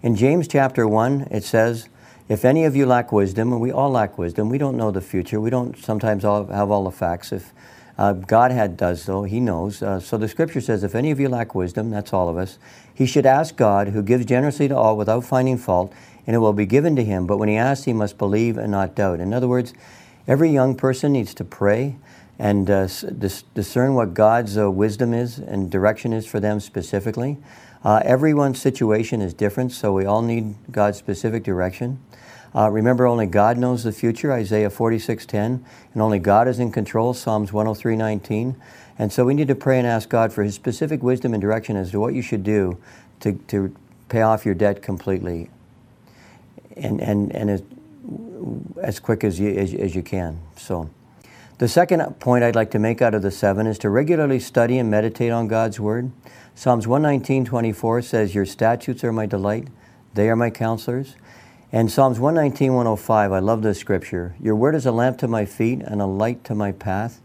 In James chapter 1, it says, If any of you lack wisdom, and we all lack wisdom, we don't know the future, we don't sometimes all have all the facts. If uh, God had does though, He knows. Uh, so the Scripture says, if any of you lack wisdom, that's all of us, he should ask God, who gives generously to all without finding fault, and it will be given to him. But when he asks, he must believe and not doubt. In other words, every young person needs to pray and uh, dis- discern what God's uh, wisdom is and direction is for them specifically. Uh, everyone's situation is different, so we all need God's specific direction. Uh, remember, only God knows the future, Isaiah 46:10, and only God is in control, Psalms 103:19. And so we need to pray and ask God for His specific wisdom and direction as to what you should do to, to pay off your debt completely and, and, and as, as quick as you, as, as you can. So, the second point I'd like to make out of the seven is to regularly study and meditate on God's Word. Psalms 119, 24 says, Your statutes are my delight, they are my counselors. And Psalms 119, 105, I love this scripture. Your word is a lamp to my feet and a light to my path.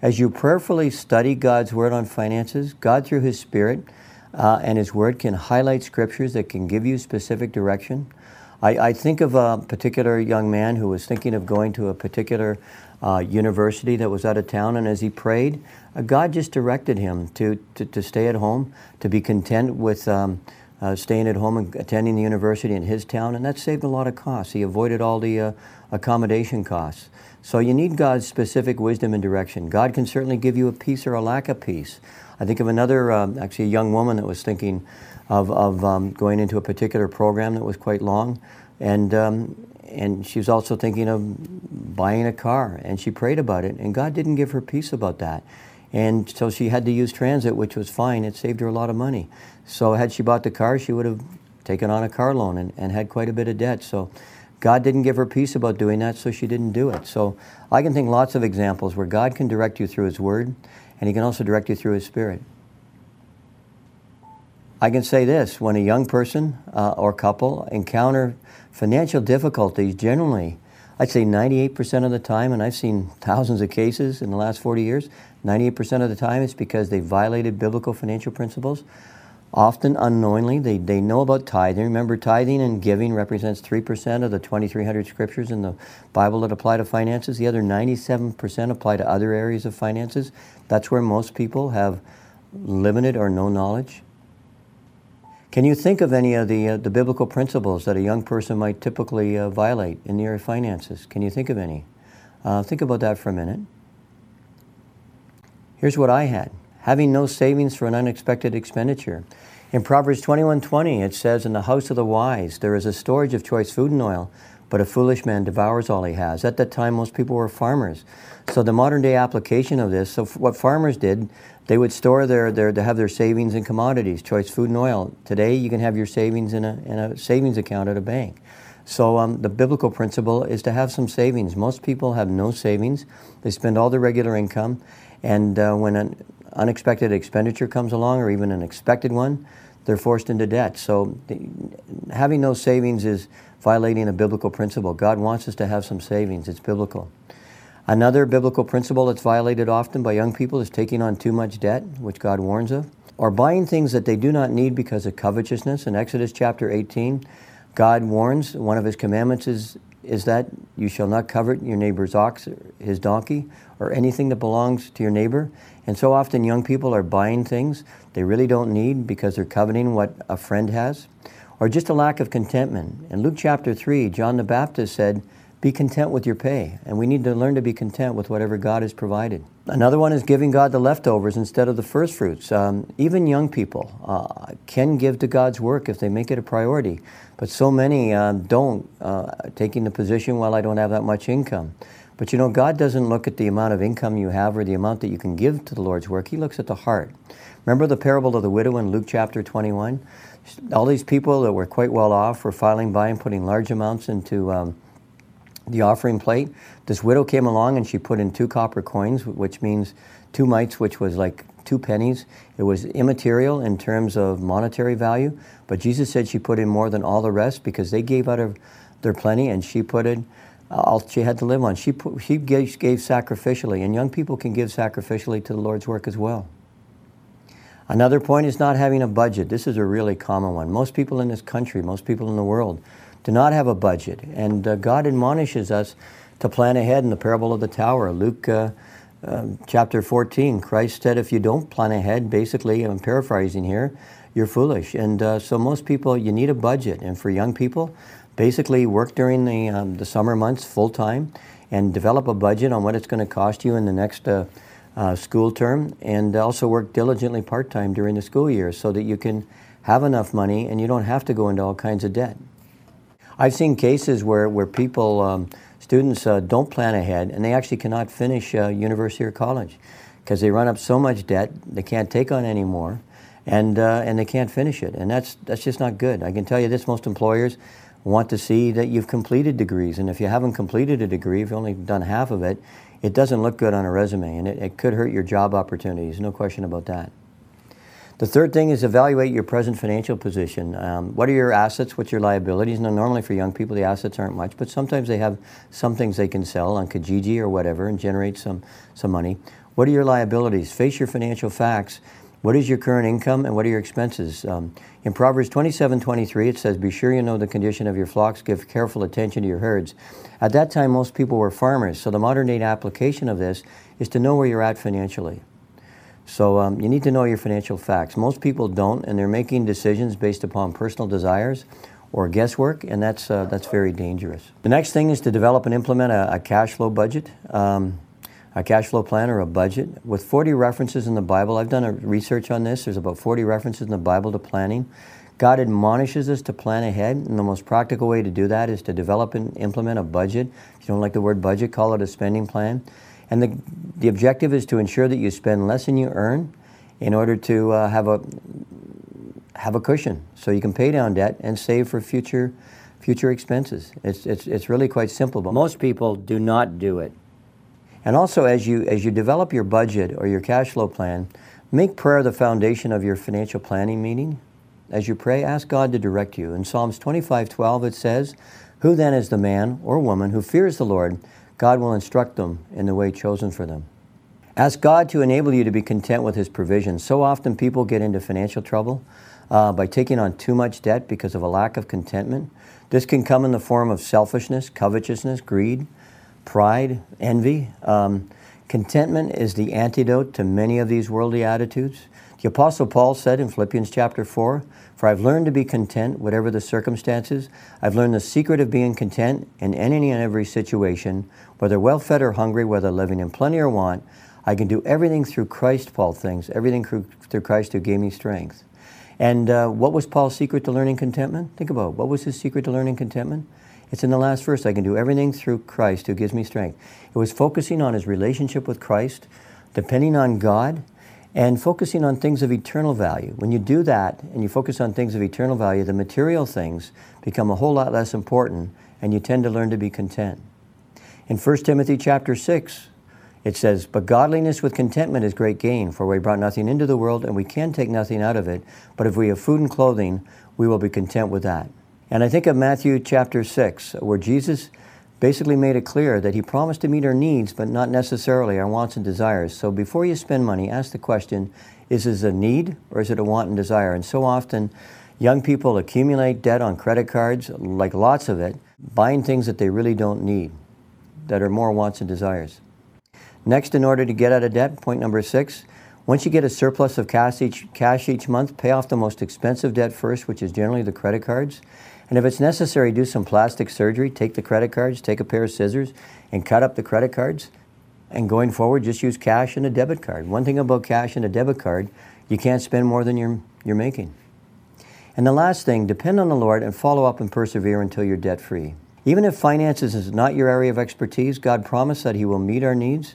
As you prayerfully study God's word on finances, God, through His Spirit uh, and His word, can highlight scriptures that can give you specific direction. I, I, think of a particular young man who was thinking of going to a particular uh, university that was out of town, and as he prayed, uh, God just directed him to, to, to, stay at home, to be content with um, uh, staying at home and attending the university in his town, and that saved a lot of costs. He avoided all the uh, accommodation costs. So you need God's specific wisdom and direction. God can certainly give you a peace or a lack of peace. I think of another, um, actually, a young woman that was thinking of, of um, going into a particular program that was quite long. And, um, and she was also thinking of buying a car. And she prayed about it. And God didn't give her peace about that. And so she had to use transit, which was fine. It saved her a lot of money. So had she bought the car, she would have taken on a car loan and, and had quite a bit of debt. So God didn't give her peace about doing that, so she didn't do it. So I can think lots of examples where God can direct you through His Word, and He can also direct you through His Spirit. I can say this when a young person uh, or couple encounter financial difficulties, generally, I'd say 98% of the time, and I've seen thousands of cases in the last 40 years, 98% of the time it's because they violated biblical financial principles. Often unknowingly, they, they know about tithing. Remember, tithing and giving represents 3% of the 2,300 scriptures in the Bible that apply to finances. The other 97% apply to other areas of finances. That's where most people have limited or no knowledge. Can you think of any of the, uh, the biblical principles that a young person might typically uh, violate in the area of finances? Can you think of any? Uh, think about that for a minute. Here's what I had having no savings for an unexpected expenditure. In Proverbs 21:20 it says in the house of the wise there is a storage of choice food and oil but a foolish man devours all he has. At that time most people were farmers. So the modern day application of this, so what farmers did, they would store their, their to have their savings in commodities, choice food and oil. Today, you can have your savings in a, in a savings account at a bank. So um, the biblical principle is to have some savings. Most people have no savings. They spend all their regular income, and uh, when an unexpected expenditure comes along, or even an expected one, they're forced into debt. So the, having no savings is violating a biblical principle. God wants us to have some savings. It's biblical. Another biblical principle that's violated often by young people is taking on too much debt, which God warns of, or buying things that they do not need because of covetousness. In Exodus chapter 18, God warns, one of his commandments is, is that you shall not covet your neighbor's ox, his donkey, or anything that belongs to your neighbor. And so often young people are buying things they really don't need because they're coveting what a friend has, or just a lack of contentment. In Luke chapter 3, John the Baptist said, be content with your pay. And we need to learn to be content with whatever God has provided. Another one is giving God the leftovers instead of the first fruits. Um, even young people uh, can give to God's work if they make it a priority. But so many um, don't, uh, taking the position, well, I don't have that much income. But you know, God doesn't look at the amount of income you have or the amount that you can give to the Lord's work. He looks at the heart. Remember the parable of the widow in Luke chapter 21? All these people that were quite well off were filing by and putting large amounts into um, the offering plate. This widow came along and she put in two copper coins, which means two mites, which was like two pennies. It was immaterial in terms of monetary value, but Jesus said she put in more than all the rest because they gave out of their plenty and she put in all she had to live on. She, put, she gave, gave sacrificially, and young people can give sacrificially to the Lord's work as well. Another point is not having a budget. This is a really common one. Most people in this country, most people in the world, do not have a budget. And uh, God admonishes us to plan ahead in the parable of the tower. Luke uh, uh, chapter 14, Christ said, if you don't plan ahead, basically, I'm paraphrasing here, you're foolish. And uh, so most people, you need a budget. And for young people, basically work during the, um, the summer months full time and develop a budget on what it's going to cost you in the next uh, school term and also work diligently part time during the school year so that you can have enough money and you don't have to go into all kinds of debt. I've seen cases where, where people, um, students uh, don't plan ahead and they actually cannot finish uh, university or college because they run up so much debt they can't take on anymore and, uh, and they can't finish it. And that's, that's just not good. I can tell you this most employers want to see that you've completed degrees. And if you haven't completed a degree, if you've only done half of it, it doesn't look good on a resume and it, it could hurt your job opportunities, no question about that. The third thing is evaluate your present financial position. Um, what are your assets? What's your liabilities? Now, normally for young people, the assets aren't much, but sometimes they have some things they can sell on Kijiji or whatever and generate some, some money. What are your liabilities? Face your financial facts what is your current income and what are your expenses? Um, in Proverbs 27 23, it says, Be sure you know the condition of your flocks, give careful attention to your herds. At that time, most people were farmers, so the modern day application of this is to know where you're at financially. So um, you need to know your financial facts. Most people don't, and they're making decisions based upon personal desires or guesswork, and that's, uh, that's very dangerous. The next thing is to develop and implement a, a cash flow budget. Um, a cash flow plan or a budget with 40 references in the Bible. I've done a research on this. There's about 40 references in the Bible to planning. God admonishes us to plan ahead, and the most practical way to do that is to develop and implement a budget. If you don't like the word budget, call it a spending plan. And the, the objective is to ensure that you spend less than you earn in order to uh, have a have a cushion so you can pay down debt and save for future future expenses. It's, it's, it's really quite simple, but most people do not do it. And also, as you, as you develop your budget or your cash flow plan, make prayer the foundation of your financial planning meeting. As you pray, ask God to direct you. In Psalms 25 12, it says, Who then is the man or woman who fears the Lord? God will instruct them in the way chosen for them. Ask God to enable you to be content with His provision. So often people get into financial trouble uh, by taking on too much debt because of a lack of contentment. This can come in the form of selfishness, covetousness, greed, pride, envy. Um, contentment is the antidote to many of these worldly attitudes. The Apostle Paul said in Philippians chapter 4 For I've learned to be content, whatever the circumstances. I've learned the secret of being content in any and every situation, whether well fed or hungry, whether living in plenty or want. I can do everything through Christ, Paul thinks, everything through, Christ who gave me strength. And uh, what was Paul's secret to learning contentment? Think about it. what was his secret to learning contentment? It's in the last verse. I can do everything through Christ who gives me strength. It was focusing on his relationship with Christ, depending on God, and focusing on things of eternal value. When you do that and you focus on things of eternal value, the material things become a whole lot less important and you tend to learn to be content. In 1 Timothy chapter 6, it says, But godliness with contentment is great gain, for we brought nothing into the world and we can take nothing out of it. But if we have food and clothing, we will be content with that. And I think of Matthew chapter 6, where Jesus basically made it clear that he promised to meet our needs, but not necessarily our wants and desires. So before you spend money, ask the question is this a need or is it a want and desire? And so often, young people accumulate debt on credit cards, like lots of it, buying things that they really don't need, that are more wants and desires. Next, in order to get out of debt, point number six, once you get a surplus of cash each, cash each month, pay off the most expensive debt first, which is generally the credit cards. And if it's necessary, do some plastic surgery, take the credit cards, take a pair of scissors, and cut up the credit cards. And going forward, just use cash and a debit card. One thing about cash and a debit card, you can't spend more than you're, you're making. And the last thing, depend on the Lord and follow up and persevere until you're debt free. Even if finances is not your area of expertise, God promised that He will meet our needs.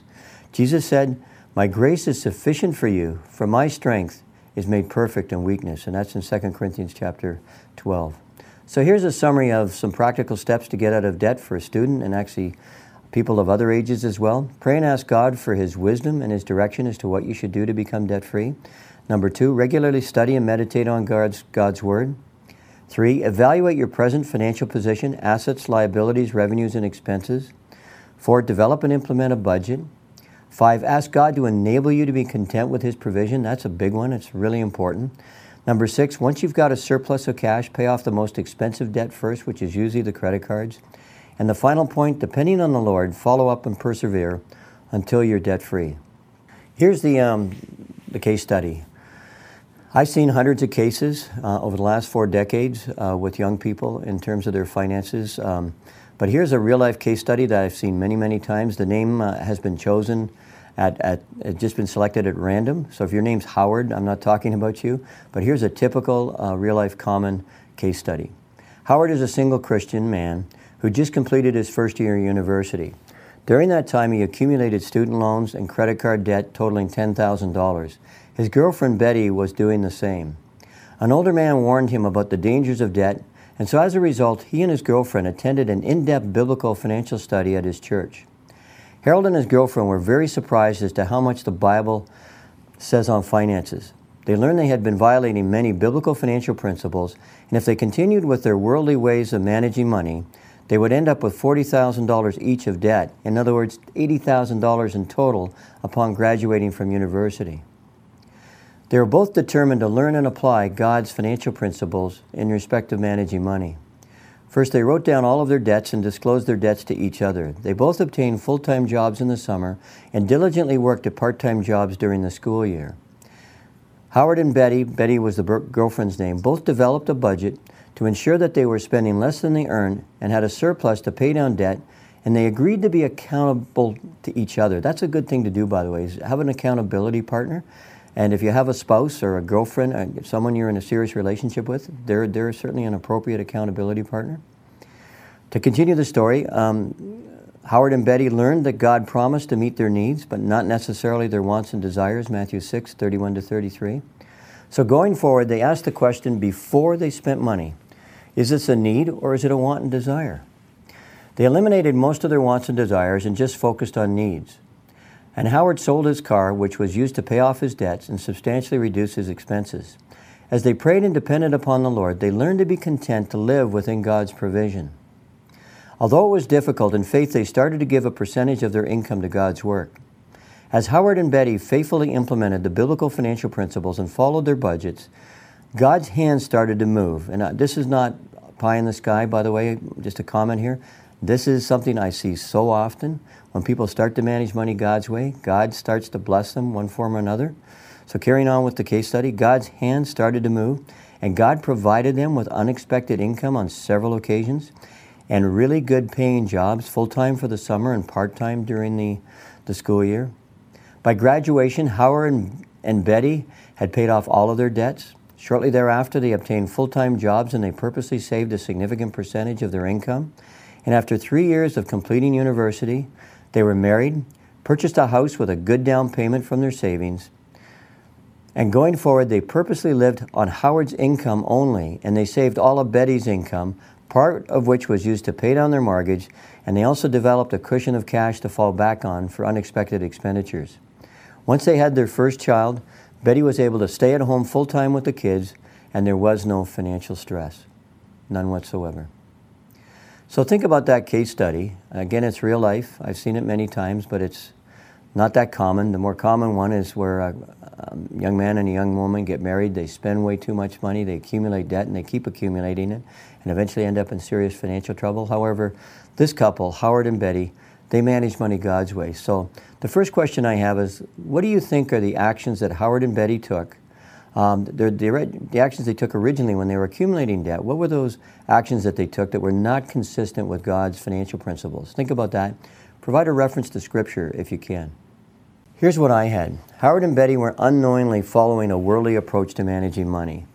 Jesus said, My grace is sufficient for you, for my strength is made perfect in weakness. And that's in 2 Corinthians chapter 12. So here's a summary of some practical steps to get out of debt for a student and actually people of other ages as well. Pray and ask God for His wisdom and His direction as to what you should do to become debt free. Number two, regularly study and meditate on God's, God's Word. Three, evaluate your present financial position, assets, liabilities, revenues, and expenses. Four, develop and implement a budget. Five, ask God to enable you to be content with His provision. That's a big one, it's really important. Number six, once you've got a surplus of cash, pay off the most expensive debt first, which is usually the credit cards. And the final point, depending on the Lord, follow up and persevere until you're debt free. Here's the, um, the case study. I've seen hundreds of cases uh, over the last four decades uh, with young people in terms of their finances. Um, but here's a real life case study that I've seen many, many times. The name uh, has been chosen at, at, it's just been selected at random. So if your name's Howard, I'm not talking about you. But here's a typical uh, real life common case study. Howard is a single Christian man who just completed his first year of university. During that time, he accumulated student loans and credit card debt totaling $10,000. His girlfriend Betty was doing the same. An older man warned him about the dangers of debt, and so as a result, he and his girlfriend attended an in depth biblical financial study at his church. Harold and his girlfriend were very surprised as to how much the Bible says on finances. They learned they had been violating many biblical financial principles, and if they continued with their worldly ways of managing money, they would end up with $40,000 each of debt. In other words, $80,000 in total upon graduating from university. They were both determined to learn and apply God's financial principles in respect of managing money. First, they wrote down all of their debts and disclosed their debts to each other. They both obtained full time jobs in the summer and diligently worked at part time jobs during the school year. Howard and Betty, Betty was the girlfriend's name, both developed a budget to ensure that they were spending less than they earned and had a surplus to pay down debt, and they agreed to be accountable to each other. That's a good thing to do, by the way, is have an accountability partner. And if you have a spouse or a girlfriend, or uh, someone you're in a serious relationship with, they're, they're certainly an appropriate accountability partner. To continue the story, um, Howard and Betty learned that God promised to meet their needs, but not necessarily their wants and desires, Matthew 6, 31 to 33. So going forward, they asked the question before they spent money is this a need or is it a want and desire? They eliminated most of their wants and desires and just focused on needs. And Howard sold his car, which was used to pay off his debts and substantially reduce his expenses. As they prayed and depended upon the Lord, they learned to be content to live within God's provision. Although it was difficult, in faith they started to give a percentage of their income to God's work. As Howard and Betty faithfully implemented the biblical financial principles and followed their budgets, God's hand started to move. And uh, this is not pie in the sky, by the way, just a comment here. This is something I see so often. When people start to manage money God's way, God starts to bless them one form or another. So, carrying on with the case study, God's hand started to move, and God provided them with unexpected income on several occasions and really good paying jobs, full time for the summer and part time during the, the school year. By graduation, Howard and, and Betty had paid off all of their debts. Shortly thereafter, they obtained full time jobs and they purposely saved a significant percentage of their income. And after three years of completing university, they were married, purchased a house with a good down payment from their savings. And going forward, they purposely lived on Howard's income only, and they saved all of Betty's income, part of which was used to pay down their mortgage, and they also developed a cushion of cash to fall back on for unexpected expenditures. Once they had their first child, Betty was able to stay at home full time with the kids, and there was no financial stress. None whatsoever. So think about that case study. Again, it's real life. I've seen it many times, but it's not that common. The more common one is where a, a, young man and a young woman get married, they spend way too much money, they accumulate debt, and they keep accumulating it, and eventually end up in serious financial trouble. However, this couple, Howard and Betty, they manage money God's way. So the first question I have is what do you think are the actions that Howard and Betty took? Um, the, the, actions they took originally when they were accumulating debt, what were those actions that they took that were not consistent with God's financial principles? Think about that. Provide a reference to Scripture if you can. Here's what I had Howard and Betty were unknowingly following a worldly approach to managing money.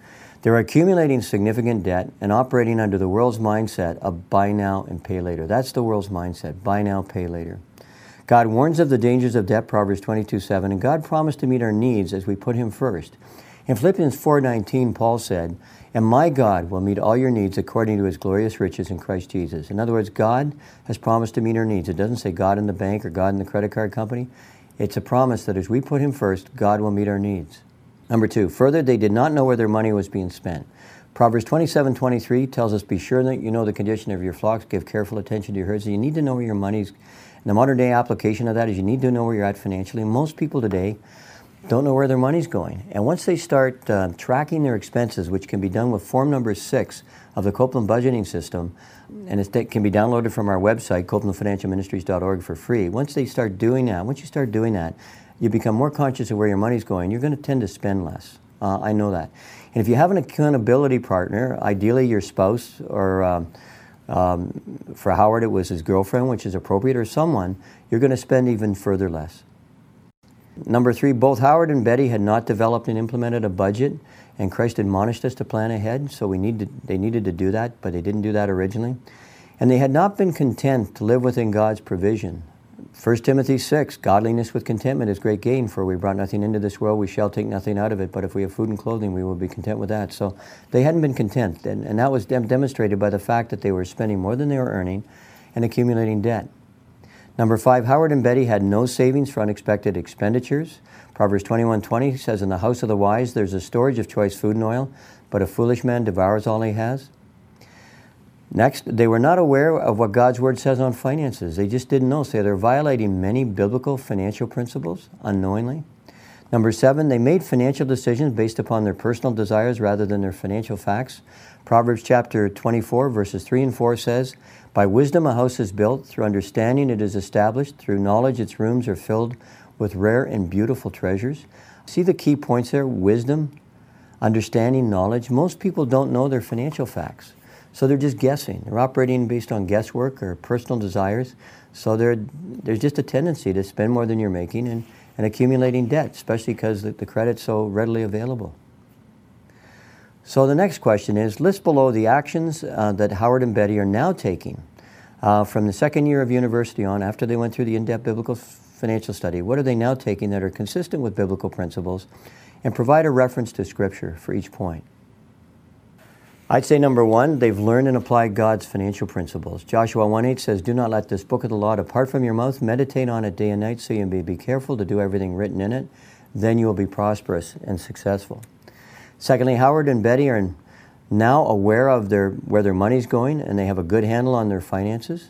They were accumulating significant debt and operating under the world's mindset of buy now and pay later. That's the world's mindset buy now, pay later. God warns of the dangers of debt, Proverbs 22 7, and God promised to meet our needs as we put Him first. In Philippians 4:19, Paul said, "And my God will meet all your needs according to his glorious riches in Christ Jesus." In other words, God has promised to meet our needs. It doesn't say God in the bank or God in the credit card company. It's a promise that as we put him first, God will meet our needs. Number two, further, they did not know where their money was being spent. Proverbs 27 23 tells us, Be sure that you know the condition of your flocks, give careful attention to your herds. So you need to know where your money's. The modern day application of that is you need to know where you're at financially. Most people today don't know where their money's going. And once they start uh, tracking their expenses, which can be done with form number six of the Copeland budgeting system, and it can be downloaded from our website, copelandfinancialministries.org, for free. Once they start doing that, once you start doing that, you become more conscious of where your money's going. You're going to tend to spend less. Uh, I know that. And if you have an accountability partner, ideally your spouse, or um, um, for Howard it was his girlfriend, which is appropriate, or someone, you're going to spend even further less. Number three, both Howard and Betty had not developed and implemented a budget, and Christ admonished us to plan ahead, so we need to, they needed to do that, but they didn't do that originally. And they had not been content to live within God's provision. 1 Timothy 6, godliness with contentment is great gain, for we brought nothing into this world, we shall take nothing out of it, but if we have food and clothing, we will be content with that. So they hadn't been content, and, and that was dem- demonstrated by the fact that they were spending more than they were earning and accumulating debt. Number five, Howard and Betty had no savings for unexpected expenditures. Proverbs 21:20 says, "In the house of the wise there's a storage of choice food and oil, but a foolish man devours all he has." Next, they were not aware of what God's word says on finances. They just didn't know. So they're violating many biblical financial principles unknowingly. Number seven, they made financial decisions based upon their personal desires rather than their financial facts. Proverbs chapter 24, verses 3 and 4 says, By wisdom a house is built, through understanding it is established, through knowledge its rooms are filled with rare and beautiful treasures. See the key points there wisdom, understanding, knowledge. Most people don't know their financial facts. So they're just guessing. They're operating based on guesswork or personal desires. So there's just a tendency to spend more than you're making and, and accumulating debt, especially because the, the credit's so readily available. So the next question is list below the actions uh, that Howard and Betty are now taking uh, from the second year of university on after they went through the in depth biblical financial study. What are they now taking that are consistent with biblical principles and provide a reference to Scripture for each point? I'd say number one, they've learned and applied God's financial principles. Joshua 1.8 says, Do not let this book of the law depart from your mouth. Meditate on it day and night so you may be careful to do everything written in it. Then you will be prosperous and successful. Secondly, Howard and Betty are now aware of their, where their money's going and they have a good handle on their finances.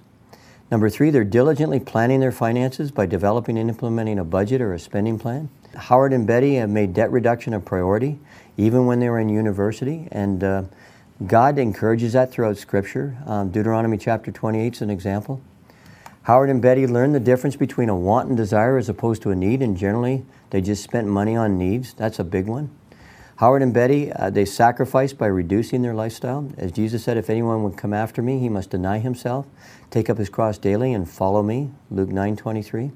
Number three, they're diligently planning their finances by developing and implementing a budget or a spending plan. Howard and Betty have made debt reduction a priority, even when they were in university, and uh, God encourages that throughout Scripture. Um, Deuteronomy chapter 28 is an example. Howard and Betty learned the difference between a want and desire as opposed to a need, and generally they just spent money on needs. That's a big one. Howard and Betty, uh, they sacrificed by reducing their lifestyle. As Jesus said, if anyone would come after me, he must deny himself, take up his cross daily, and follow me. Luke 9 23.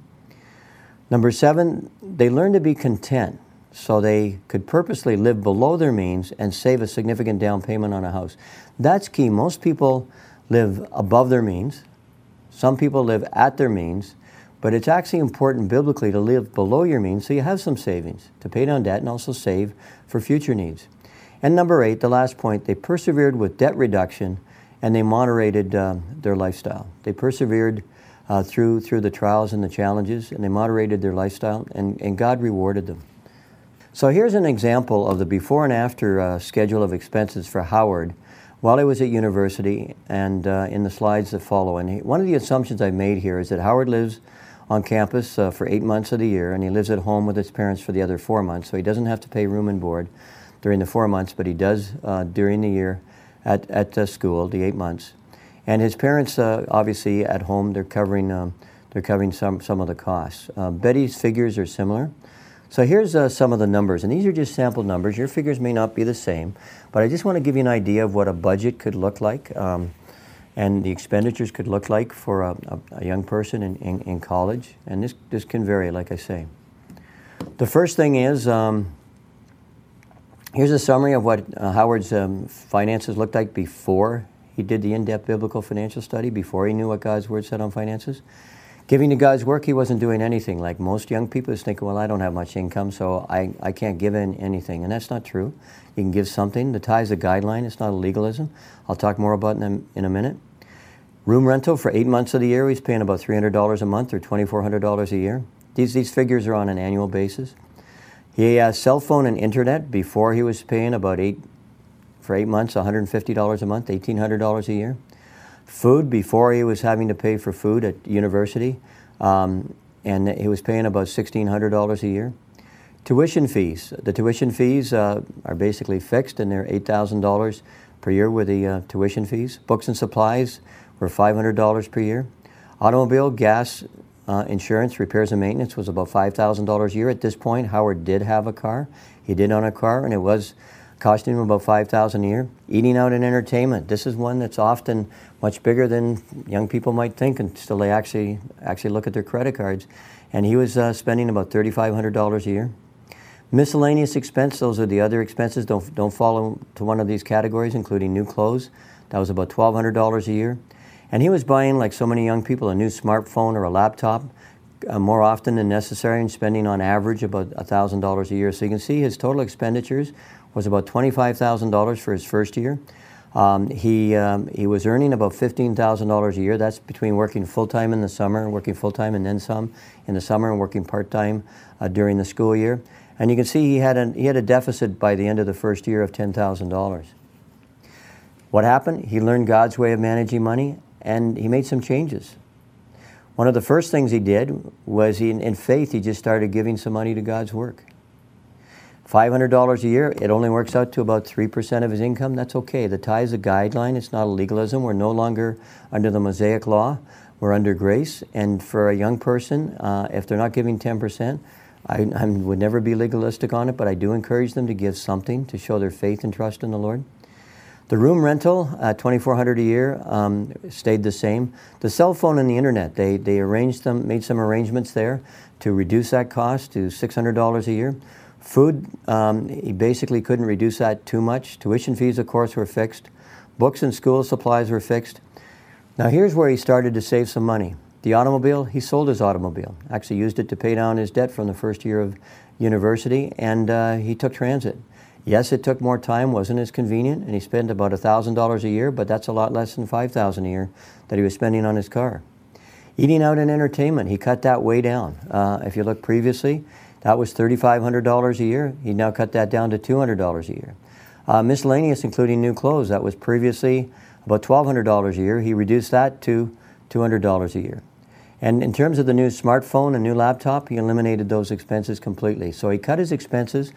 Number seven, they learned to be content so they could purposely live below their means and save a significant down payment on a house. That's key. Most people live above their means. Some people live at their means, but it's actually important biblically to live below your means so you have some savings to pay down debt and also save for future needs. And number eight, the last point, they persevered with debt reduction and they moderated um, their lifestyle. They persevered uh, through, through the trials and the challenges and they moderated their lifestyle and, and God rewarded them. So here's an example of the before and after uh, schedule of expenses for Howard while he was at university and uh, in the slides that follow. And one of the assumptions I made here is that Howard lives on campus uh, for eight months of the year and he lives at home with his parents for the other four months. So he doesn't have to pay room and board during the four months, but he does uh, during the year at, at uh, school, the eight months. And his parents, uh, obviously, at home, they're covering, um, they're covering some, some of the costs. Betty's figures are similar. So here's uh, some of the numbers, and these are just sample numbers. Your figures may not be the same, but I just want to give you an idea of what a budget could look like um, and the expenditures could look like for a, a, a young person in, in, in, college. And this, this can vary, like I say. The first thing is um, here's a summary of what uh, Howard's um, finances looked like before he did the in depth biblical financial study, before he knew what God's Word said on finances. Giving to God's work, he wasn't doing anything. Like most young people, is thinking, well, I don't have much income, so I, I can't give in anything. And that's not true. You can give something. The tithe is a guideline, it's not a legalism. I'll talk more about it in a minute. Room rental for eight months of the year, he's paying about $300 a month or $2,400 a year. These, these figures are on an annual basis. He has cell phone and internet. Before he was paying about eight for eight months, $150 a month, $1,800 a year. Food, before he was having to pay for food at university, um, and he was paying about $1,600 a year. Tuition fees. The tuition fees uh, are basically fixed, and they're $8,000 per year with the uh, tuition fees. Books and supplies were $500 per year. Automobile, gas, uh, insurance, repairs and maintenance was about $5,000 a year. At this point, Howard did have a car. He did own a car, and it was costing him about $5,000 a year. Eating out and entertainment. This is one that's often much bigger than young people might think until they actually, actually look at their credit cards. And he was uh, spending about $3,500 a year. Miscellaneous expense, those are the other expenses, don't, don't fall into one of these categories, including new clothes. That was about $1,200 a year. And he was buying, like so many young people, a new smartphone or a laptop uh, more often than necessary and spending on average about $1,000 a year. So you can see his total expenditures was about $25,000 for his first year. Um, he, um, he was earning about $15,000 a year. That's between working full time in the summer and working full time and then some in the summer and working part time uh, during the school year. And you can see he had, a, he had a deficit by the end of the first year of $10,000. What happened? He learned God's way of managing money and he made some changes. One of the first things he did was he, in faith, he just started giving some money to God's work. $500 a year, it only works out to about 3% of his income. That's okay. The tithe is a guideline, it's not a legalism. We're no longer under the Mosaic law, we're under grace. And for a young person, uh, if they're not giving 10%, I, I, would never be legalistic on it, but I do encourage them to give something to show their faith and trust in the Lord. The room rental, uh, 2400 a year, um, stayed the same. The cell phone and the internet, they, they arranged them, made some arrangements there to reduce that cost to $600 a year. Food, um, he basically couldn't reduce that too much. Tuition fees, of course, were fixed. Books and school supplies were fixed. Now, here's where he started to save some money. The automobile, he sold his automobile, actually used it to pay down his debt from the first year of university, and uh, he took transit. Yes, it took more time, wasn't as convenient, and he spent about $1,000 a year, but that's a lot less than $5,000 a year that he was spending on his car. Eating out and entertainment, he cut that way down. Uh, if you look previously, that was $3,500 a year. He now cut that down to $200 a year. Uh, miscellaneous, including new clothes, that was previously about $1,200 a year. He reduced that to $200 a year. And in terms of the new smartphone and new laptop, he eliminated those expenses completely. So he cut his expenses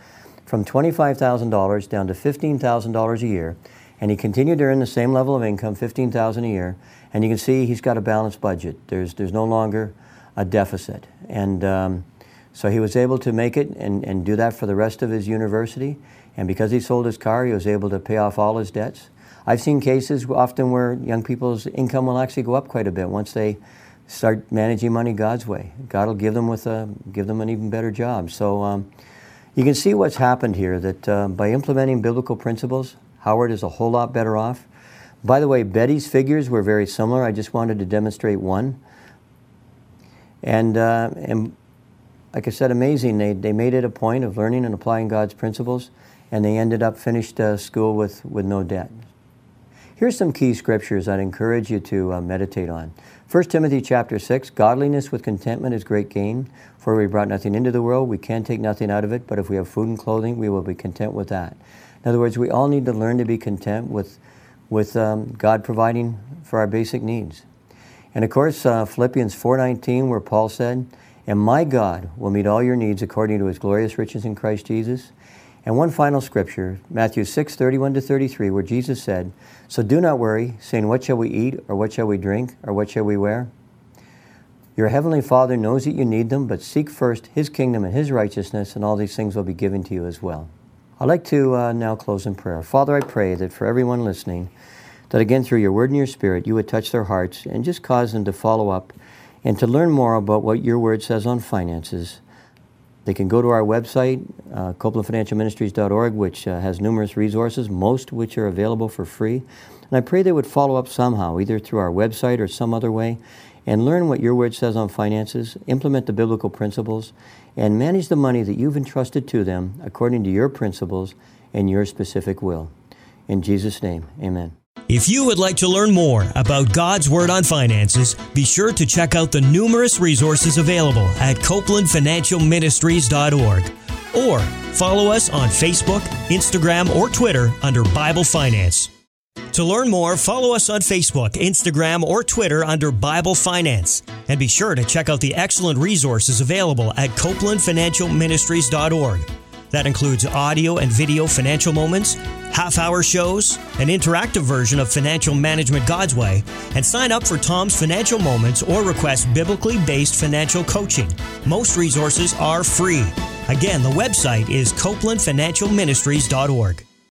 from $25,000 down to $15,000 a year, and he continued to earn the same level of income, $15,000 a year, and you can see he's got a balanced budget. There's, there's no longer a deficit. And um, so he was able to make it and, and do that for the rest of his university. And because he sold his car, he was able to pay off all his debts. I've seen cases often where young people's income will actually go up quite a bit once they start managing money God's way. God will give them with a, give them an even better job. So um, you can see what's happened here. That uh, by implementing biblical principles, Howard is a whole lot better off. By the way, Betty's figures were very similar. I just wanted to demonstrate one. And, uh, and like I said, amazing. They, they made it a point of learning and applying God's principles, and they ended up finished uh, school with, with no debt. Here's some key scriptures I'd encourage you to uh, meditate on. 1 Timothy chapter 6, godliness with contentment is great gain, for we brought nothing into the world, we can take nothing out of it, but if we have food and clothing, we will be content with that. In other words, we all need to learn to be content with, with um, God providing for our basic needs. And of course, uh, Philippians 4.19, where Paul said, And my God will meet all your needs according to his glorious riches in Christ Jesus. And one final scripture, Matthew 6, 31 to 33, where Jesus said, So do not worry, saying, What shall we eat, or what shall we drink, or what shall we wear? Your heavenly Father knows that you need them, but seek first his kingdom and his righteousness, and all these things will be given to you as well. I'd like to uh, now close in prayer. Father, I pray that for everyone listening, that again through your word and your spirit, you would touch their hearts and just cause them to follow up and to learn more about what your word says on finances they can go to our website, uh, CopelandFinancialMinistries.org, which uh, has numerous resources, most of which are available for free. And I pray they would follow up somehow, either through our website or some other way, and learn what your word says on finances, implement the biblical principles, and manage the money that you've entrusted to them according to your principles and your specific will. In Jesus' name, amen. If you would like to learn more about God's Word on finances, be sure to check out the numerous resources available at CopelandFinancialMinistries.org. or follow us on Facebook, Instagram, or Twitter under Bible Finance. To learn more, follow us on Facebook, Instagram, or Twitter under Bible Finance. And be sure to check out the excellent resources available at CopelandFinancialMinistries.org. That includes audio and video financial moments, half hour shows, an interactive version of Financial Management God's Way, and sign up for Tom's Financial Moments or request biblically based financial coaching. Most resources are free. Again, the website is CopelandFinancialMinistries.org.